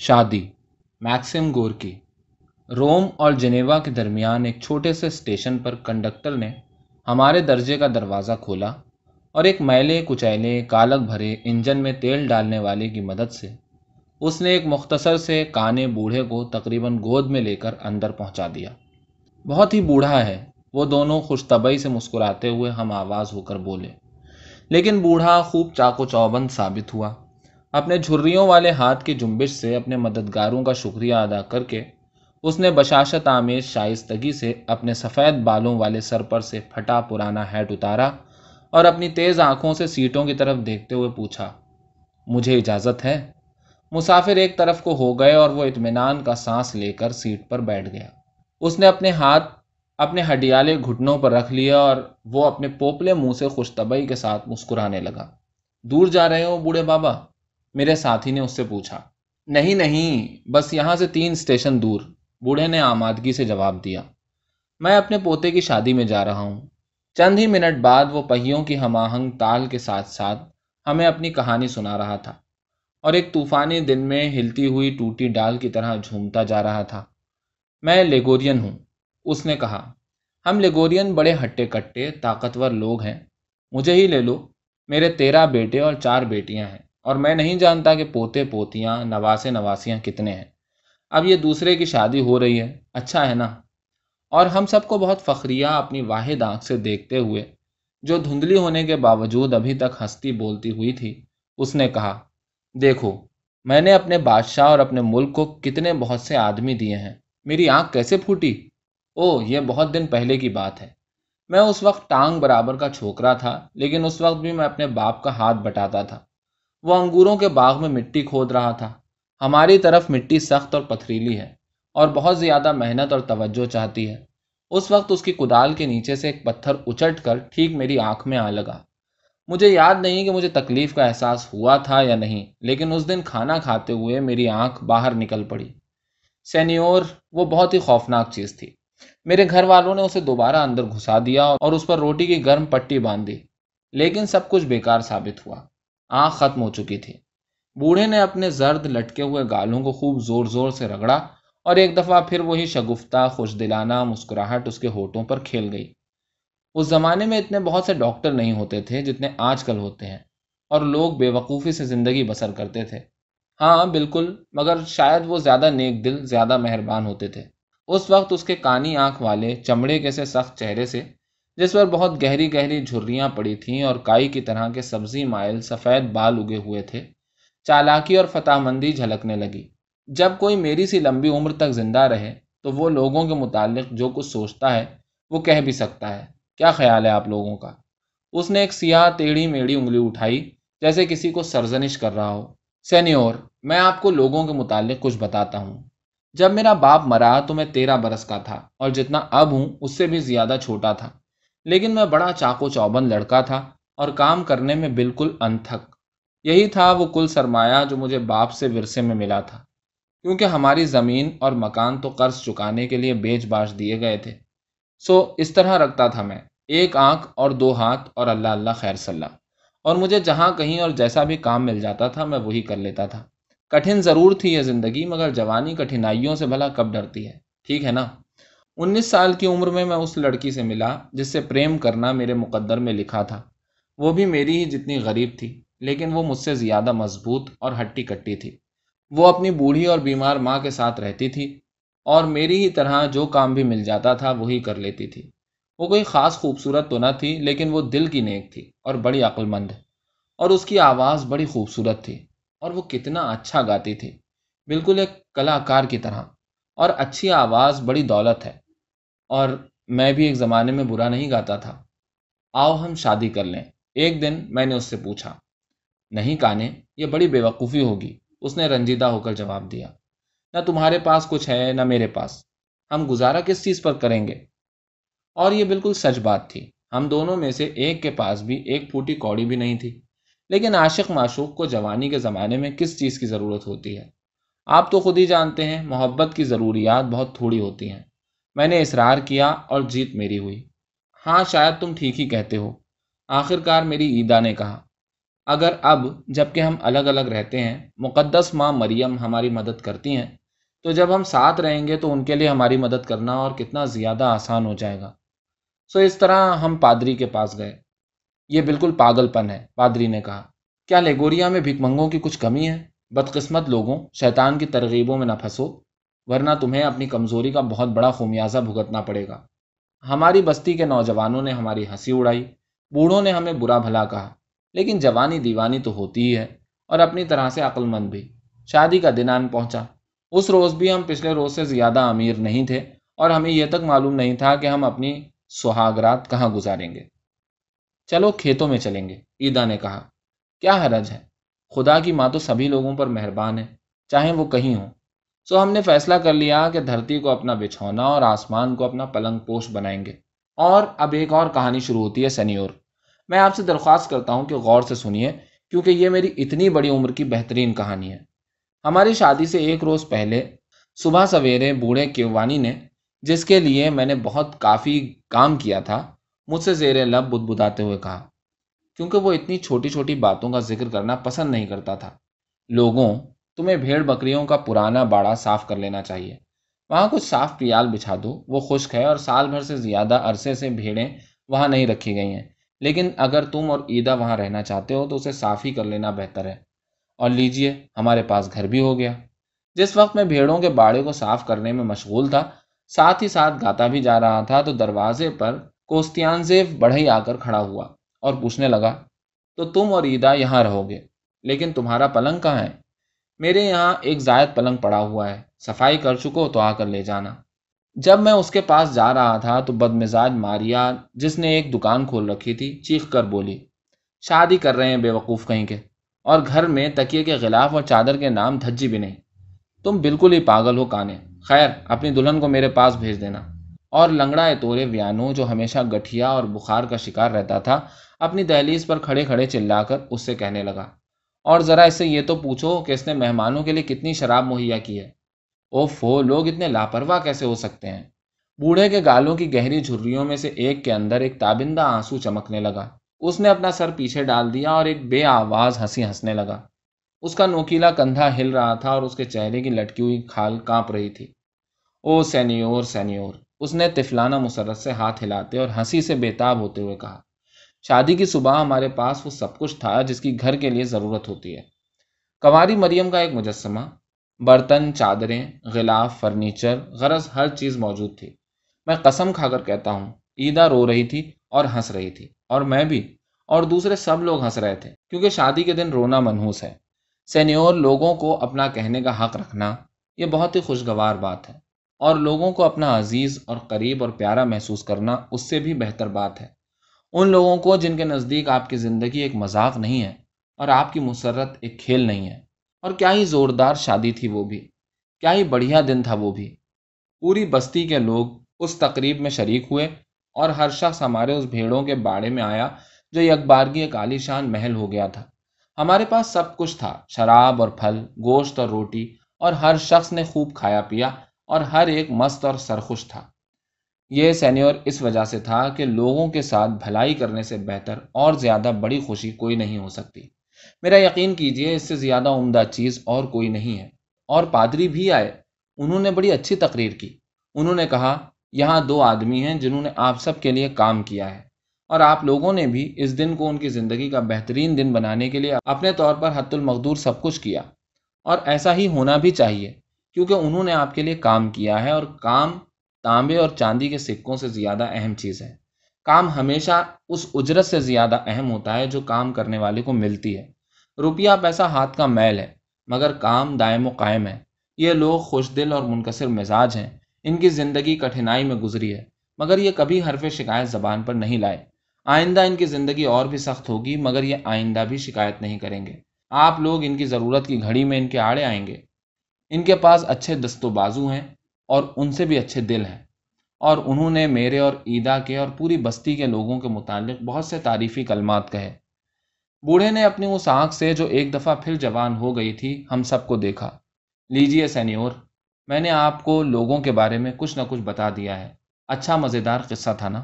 شادی میکسم گور کی روم اور جنیوا کے درمیان ایک چھوٹے سے اسٹیشن پر کنڈکٹر نے ہمارے درجے کا دروازہ کھولا اور ایک میلے کچیلے، کالک بھرے انجن میں تیل ڈالنے والے کی مدد سے اس نے ایک مختصر سے کانے بوڑھے کو تقریباً گود میں لے کر اندر پہنچا دیا۔ بہت ہی بوڑھا ہے، وہ دونوں خوش طبعی سے مسکراتے ہوئے ہم آواز ہو کر بولے۔ لیکن بوڑھا خوب چاقو چوبند ثابت ہوا۔ اپنے جھریوں والے ہاتھ کی جنبش سے اپنے مددگاروں کا شکریہ ادا کر کے اس نے بشاشت آمیز شائستگی سے اپنے سفید بالوں والے سر پر سے پھٹا پرانا ہیٹ اتارا اور اپنی تیز آنکھوں سے سیٹوں کی طرف دیکھتے ہوئے پوچھا، مجھے اجازت ہے؟ مسافر ایک طرف کو ہو گئے اور وہ اطمینان کا سانس لے کر سیٹ پر بیٹھ گیا۔ اس نے اپنے ہاتھ، اپنے ہڈیالے گھٹنوں پر رکھ لیا اور وہ اپنے پوپلے منہ سے خوش طبعی کے ساتھ مسکرانے لگا۔ دور جا رہے ہو بوڑھے بابا۔ میرے ساتھی نے اس سے پوچھا، نہیں نہیں، بس یہاں سے تین اسٹیشن دور۔ بوڑھے نے آمادگی سے جواب دیا، میں اپنے پوتے کی شادی میں جا رہا ہوں۔ چند ہی منٹ بعد وہ پہیوں کی ہم آہنگ تال کے ساتھ ساتھ ہمیں اپنی کہانی سنا رہا تھا۔ اور ایک طوفانی دن میں ہلتی ہوئی ٹوٹی ڈال کی طرح جھومتا جا رہا تھا۔ میں لیگورین ہوں۔ اس نے کہا، ہم لیگورین بڑے ہٹے کٹے طاقتور لوگ ہیں۔ مجھے ہی لے لو۔ میرے تیرہ بیٹے اور چار بیٹیاں ہیں۔ اور میں نہیں جانتا کہ پوتے پوتیاں نواسے نواسیاں کتنے ہیں۔ اب یہ دوسرے کی شادی ہو رہی ہے۔ اچھا ہے نا؟ اور ہم سب کو بہت فخریہ اپنی واحد آنکھ سے دیکھتے ہوئے، جو دھندلی ہونے کے باوجود ابھی تک ہنستی بولتی ہوئی تھی، اس نے کہا، دیکھو، میں نے اپنے بادشاہ اور اپنے ملک کو کتنے بہت سے آدمی دیے ہیں۔ میری آنکھ کیسے پھوٹی؟ او یہ بہت دن پہلے کی بات ہے۔ میں اس وقت ٹانگ برابر کا چھوکرا تھا، لیکن اس وقت بھی میں اپنے باپ کا ہاتھ بٹاتا تھا۔ وہ انگوروں کے باغ میں مٹی کھود رہا تھا۔ ہماری طرف مٹی سخت اور پتھریلی ہے اور بہت زیادہ محنت اور توجہ چاہتی ہے۔ اس وقت اس کی کدال کے نیچے سے ایک پتھر اچٹ کر ٹھیک میری آنکھ میں آ لگا۔ مجھے یاد نہیں کہ مجھے تکلیف کا احساس ہوا تھا یا نہیں، لیکن اس دن کھانا کھاتے ہوئے میری آنکھ باہر نکل پڑی۔ سینیور، وہ بہت ہی خوفناک چیز تھی۔ میرے گھر والوں نے اسے دوبارہ اندر گھسا دیا اور اس پر روٹی کی گرم پٹی باندھ دی لیکن سب کچھ بیکار ثابت ہوا۔ آنکھ ختم ہو چکی تھی۔ بوڑھے نے اپنے زرد لٹکے ہوئے گالوں کو خوب زور زور سے رگڑا اور ایک دفعہ پھر وہی شگفتہ خوش دلانہ مسکراہٹ اس کے ہوٹوں پر کھیل گئی۔ اس زمانے میں اتنے بہت سے ڈاکٹر نہیں ہوتے تھے جتنے آج کل ہوتے ہیں اور لوگ بے وقوفی سے زندگی بسر کرتے تھے۔ ہاں بالکل، مگر شاید وہ زیادہ نیک دل، زیادہ مہربان ہوتے تھے۔ اس وقت اس کے کانی آنکھ والے چمڑے کے سے سخت چہرے سے جس پر بہت گہری گہری جھریاں پڑی تھیں اور کائی کی طرح کے سبزی مائل سفید بال اگے ہوئے تھے۔ چالاکی اور فتح مندی جھلکنے لگی۔ جب کوئی میری سی لمبی عمر تک زندہ رہے تو وہ لوگوں کے متعلق جو کچھ سوچتا ہے وہ کہہ بھی سکتا ہے۔ کیا خیال ہے آپ لوگوں کا؟ اس نے ایک سیاہ ٹیڑھی میڑھی انگلی اٹھائی جیسے کسی کو سرزنش کر رہا ہو۔ سینیور، میں آپ کو لوگوں کے متعلق کچھ بتاتا ہوں۔ جب میرا باپ مرا تو میں تیرہ برس کا تھا اور جتنا اب ہوں اس سے بھی زیادہ چھوٹا تھا۔ لیکن میں بڑا چاقو چوبند لڑکا تھا اور کام کرنے میں بالکل انتھک۔ یہی تھا وہ کل سرمایہ جو مجھے باپ سے ورثے میں ملا تھا، کیونکہ ہماری زمین اور مکان تو قرض چکانے کے لیے بیچ باچ دیے گئے تھے۔ سو اس طرح رکھتا تھا میں، ایک آنکھ اور دو ہاتھ اور اللہ اللہ خیر صلاح۔ اور مجھے جہاں کہیں اور جیسا بھی کام مل جاتا تھا میں وہی کر لیتا تھا۔ کٹھن ضرور تھی یہ زندگی، مگر جوانی کٹھنائیوں سے بھلا کب ڈرتی ہے؟ ٹھیک ہے نا؟ انیس سال کی عمر میں میں اس لڑکی سے ملا جس سے پریم کرنا میرے مقدر میں لکھا تھا۔ وہ بھی میری ہی جتنی غریب تھی، لیکن وہ مجھ سے زیادہ مضبوط اور ہٹی کٹی تھی۔ وہ اپنی بوڑھی اور بیمار ماں کے ساتھ رہتی تھی اور میری ہی طرح جو کام بھی مل جاتا تھا وہی کر لیتی تھی۔ وہ کوئی خاص خوبصورت تو نہ تھی، لیکن وہ دل کی نیک تھی اور بڑی عقل مند اور اس کی آواز بڑی خوبصورت تھی اور وہ کتنا اچھا گاتی تھی۔ بالکل ایک کلاکار کی طرح۔ اور اچھی آواز، بڑی دولت ہے۔ اور میں بھی ایک زمانے میں برا نہیں گاتا تھا۔ آؤ ہم شادی کر لیں۔ ایک دن میں نے اس سے پوچھا، نہیں کانے، یہ بڑی بے وقوفی ہوگی۔ اس نے رنجیدہ ہو کر جواب دیا، نہ تمہارے پاس کچھ ہے، نہ میرے پاس۔ ہم گزارا کس چیز پر کریں گے؟ اور یہ بالکل سچ بات تھی۔ ہم دونوں میں سے ایک کے پاس بھی ایک پھوٹی کوڑی بھی نہیں تھی۔ لیکن عاشق معشوق کو جوانی کے زمانے میں کس چیز کی ضرورت ہوتی ہے؟ آپ تو خود ہی جانتے ہیں، محبت کی ضروریات بہت تھوڑی ہوتی ہیں۔ میں نے اصرار کیا اور جیت میری ہوئی۔ ہاں شاید تم ٹھیک ہی کہتے ہو۔ آخر کار میری عیدا نے کہا۔ اگر اب جبکہ ہم الگ الگ رہتے ہیں، مقدس ماں مریم ہماری مدد کرتی ہیں، تو جب ہم ساتھ رہیں گے تو ان کے لیے ہماری مدد کرنا اور کتنا زیادہ آسان ہو جائے گا۔ سو اس طرح ہم پادری کے پاس گئے۔ یہ بالکل پاگل پن ہے، پادری نے کہا۔ کیا لیگوریا میں بھک منگوں کی کچھ کمی ہے؟ بدقسمت لوگوں، شیطان کی ترغیبوں میں نہ پھنسو۔ ورنہ تمہیں اپنی کمزوری کا بہت بڑا خمیازہ بھگتنا پڑے گا۔ ہماری بستی کے نوجوانوں نے ہماری ہنسی اڑائی، بوڑھوں نے ہمیں برا بھلا کہا، لیکن جوانی دیوانی تو ہوتی ہی ہے اور اپنی طرح سے عقل مند بھی۔ شادی کا دن آن پہنچا۔ اس روز بھی ہم پچھلے روز سے زیادہ امیر نہیں تھے اور ہمیں یہ تک معلوم نہیں تھا کہ ہم اپنی سہاگرات کہاں گزاریں گے۔ چلو کھیتوں میں چلیں گے عیدا نے کہا۔ کیا حرج ہے؟ خدا کی ماں تو سبھی لوگوں پر مہربان ہے، چاہے وہ کہیں ہوں۔ سو ہم نے فیصلہ کر لیا کہ دھرتی کو اپنا بچھونا اور آسمان کو اپنا پلنگ پوش بنائیں گے۔ اور اب ایک اور کہانی شروع ہوتی ہے سینیور میں آپ سے درخواست کرتا ہوں کہ غور سے سنیے، کیونکہ یہ میری اتنی بڑی عمر کی بہترین کہانی ہے۔ ہماری شادی سے ایک روز پہلے صبح سویرے بوڑھے کیوانی نے، جس کے لیے میں نے بہت کافی کام کیا تھا، مجھ سے زیر لب بد بداتے ہوئے کہا۔ کیونکہ وہ اتنی چھوٹی چھوٹی باتوں کا ذکر کرنا پسند نہیں کرتا تھا۔ لوگوں تمہیں بھیڑ بکریوں کا پرانا باڑا صاف کر لینا چاہیے۔ وہاں کچھ صاف پیال بچھا دو، وہ خشک ہے اور سال بھر سے زیادہ عرصے سے بھیڑیں وہاں نہیں رکھی گئی ہیں۔ لیکن اگر تم اور عیدا وہاں رہنا چاہتے ہو تو اسے صاف ہی کر لینا بہتر ہے۔ اور لیجیے، ہمارے پاس گھر بھی ہو گیا۔ جس وقت میں بھیڑوں کے باڑے کو صاف کرنے میں مشغول تھا، ساتھ ہی ساتھ گاتا بھی جا رہا تھا، تو دروازے پر کوستیان زیف بڑھئی آ کر کھڑا ہوا اور پوچھنے لگا، تو تم اور عیدا یہاں رہو گے، لیکن تمہارا پلنگ کہاں ہے؟ میرے یہاں ایک زائد پلنگ پڑا ہوا ہے۔ صفائی کر چکو تو آ کر لے جانا۔ جب میں اس کے پاس جا رہا تھا تو بد مزاج ماریا، جس نے ایک دکان کھول رکھی تھی، چیخ کر بولی، شادی کر رہے ہیں بے وقوف کہیں کے۔ اور گھر میں تکیے کے غلاف اور چادر کے نام دھجی بھی نہیں۔ تم بالکل ہی پاگل ہو کانے۔ خیر، اپنی دلہن کو میرے پاس بھیج دینا۔ اور لنگڑا تورے ویانو جو ہمیشہ گٹھیا اور بخار کا شکار رہتا تھا، اپنی دہلیز پر کھڑے کھڑے چلا کر اس سے کہنے لگا۔ اور ذرا اس سے یہ تو پوچھو کہ اس نے مہمانوں کے لیے کتنی شراب مہیا کی ہے۔ او فو لوگ اتنے لاپرواہ کیسے ہو سکتے ہیں؟ بوڑھے کے گالوں کی گہری جھریوں میں سے ایک کے اندر ایک تابندہ آنسو چمکنے لگا۔ اس نے اپنا سر پیچھے ڈال دیا اور ایک بے آواز ہنسی ہنسنے لگا۔ اس کا نوکیلا کندھا ہل رہا تھا اور اس کے چہرے کی لٹکی ہوئی کھال کانپ رہی تھی۔ او سینیور سینیور، اس نے تفلانہ مسرت سے ہاتھ ہلاتے اور ہنسی سے بےتاب ہوتے ہوئے کہا۔ شادی کی صبح ہمارے پاس وہ سب کچھ تھا جس کی گھر کے لیے ضرورت ہوتی ہے۔ کنواری مریم کا ایک مجسمہ، برتن، چادریں، غلاف، فرنیچر، غرض ہر چیز موجود تھی۔ میں قسم کھا کر کہتا ہوں عیدا رو رہی تھی اور ہنس رہی تھی۔ اور میں بھی۔ اور دوسرے سب لوگ ہنس رہے تھے، کیونکہ شادی کے دن رونا منحوس ہے۔ سینیور لوگوں کو اپنا کہنے کا حق رکھنا یہ بہت ہی خوشگوار بات ہے۔ اور لوگوں کو اپنا عزیز اور قریب اور پیارا محسوس کرنا اس سے بھی بہتر بات ہے۔ ان لوگوں کو جن کے نزدیک آپ کی زندگی ایک مذاق نہیں ہے اور آپ کی مسرت ایک کھیل نہیں ہے۔ اور کیا ہی زوردار شادی تھی وہ بھی۔ کیا ہی بڑھیا دن تھا وہ بھی۔ پوری بستی کے لوگ اس تقریب میں شریک ہوئے اور ہر شخص ہمارے اس بھیڑوں کے باڑے میں آیا جو یک بارگی ایک عالی شان محل ہو گیا تھا۔ ہمارے پاس سب کچھ تھا، شراب اور پھل، گوشت اور روٹی، اور ہر شخص نے خوب کھایا پیا اور ہر ایک مست اور سرخوش تھا۔ یہ سینیور اس وجہ سے تھا کہ لوگوں کے ساتھ بھلائی کرنے سے بہتر اور زیادہ بڑی خوشی کوئی نہیں ہو سکتی۔ میرا یقین کیجیے، اس سے زیادہ عمدہ چیز اور کوئی نہیں ہے۔ اور پادری بھی آئے۔ انہوں نے بڑی اچھی تقریر کی۔ انہوں نے کہا، یہاں دو آدمی ہیں جنہوں نے آپ سب کے لیے کام کیا ہے۔ اور آپ لوگوں نے بھی اس دن کو ان کی زندگی کا بہترین دن بنانے کے لیے اپنے طور پر حت المقدور سب کچھ کیا۔ اور ایسا ہی ہونا بھی چاہیے، کیونکہ انہوں نے آپ کے لیے کام کیا ہے اور کام تانبے اور چاندی کے سکوں سے زیادہ اہم چیز ہے۔ کام ہمیشہ اس اجرت سے زیادہ اہم ہوتا ہے جو کام کرنے والے کو ملتی ہے۔ روپیہ پیسہ ہاتھ کا میل ہے، مگر کام دائم و قائم ہے۔ یہ لوگ خوش دل اور منکسر مزاج ہیں۔ ان کی زندگی کٹھنائی میں گزری ہے، مگر یہ کبھی حرف شکایت زبان پر نہیں لائے۔ آئندہ ان کی زندگی اور بھی سخت ہوگی، مگر یہ آئندہ بھی شکایت نہیں کریں گے۔ آپ لوگ ان کی ضرورت کی گھڑی میں ان کے آڑے آئیں گے۔ ان کے پاس اچھے دست و بازو ہیں۔ اور ان سے بھی اچھے دل ہیں۔ اور انہوں نے میرے اور عیدا کے اور پوری بستی کے لوگوں کے متعلق بہت سے تعریفی کلمات کہے۔ بوڑھے نے اپنی اس آنکھ سے جو ایک دفعہ پھر جوان ہو گئی تھی، ہم سب کو دیکھا۔ لیجیے سینیور، میں نے آپ کو لوگوں کے بارے میں کچھ نہ کچھ بتا دیا ہے۔ اچھا مزیدار قصہ تھا نا؟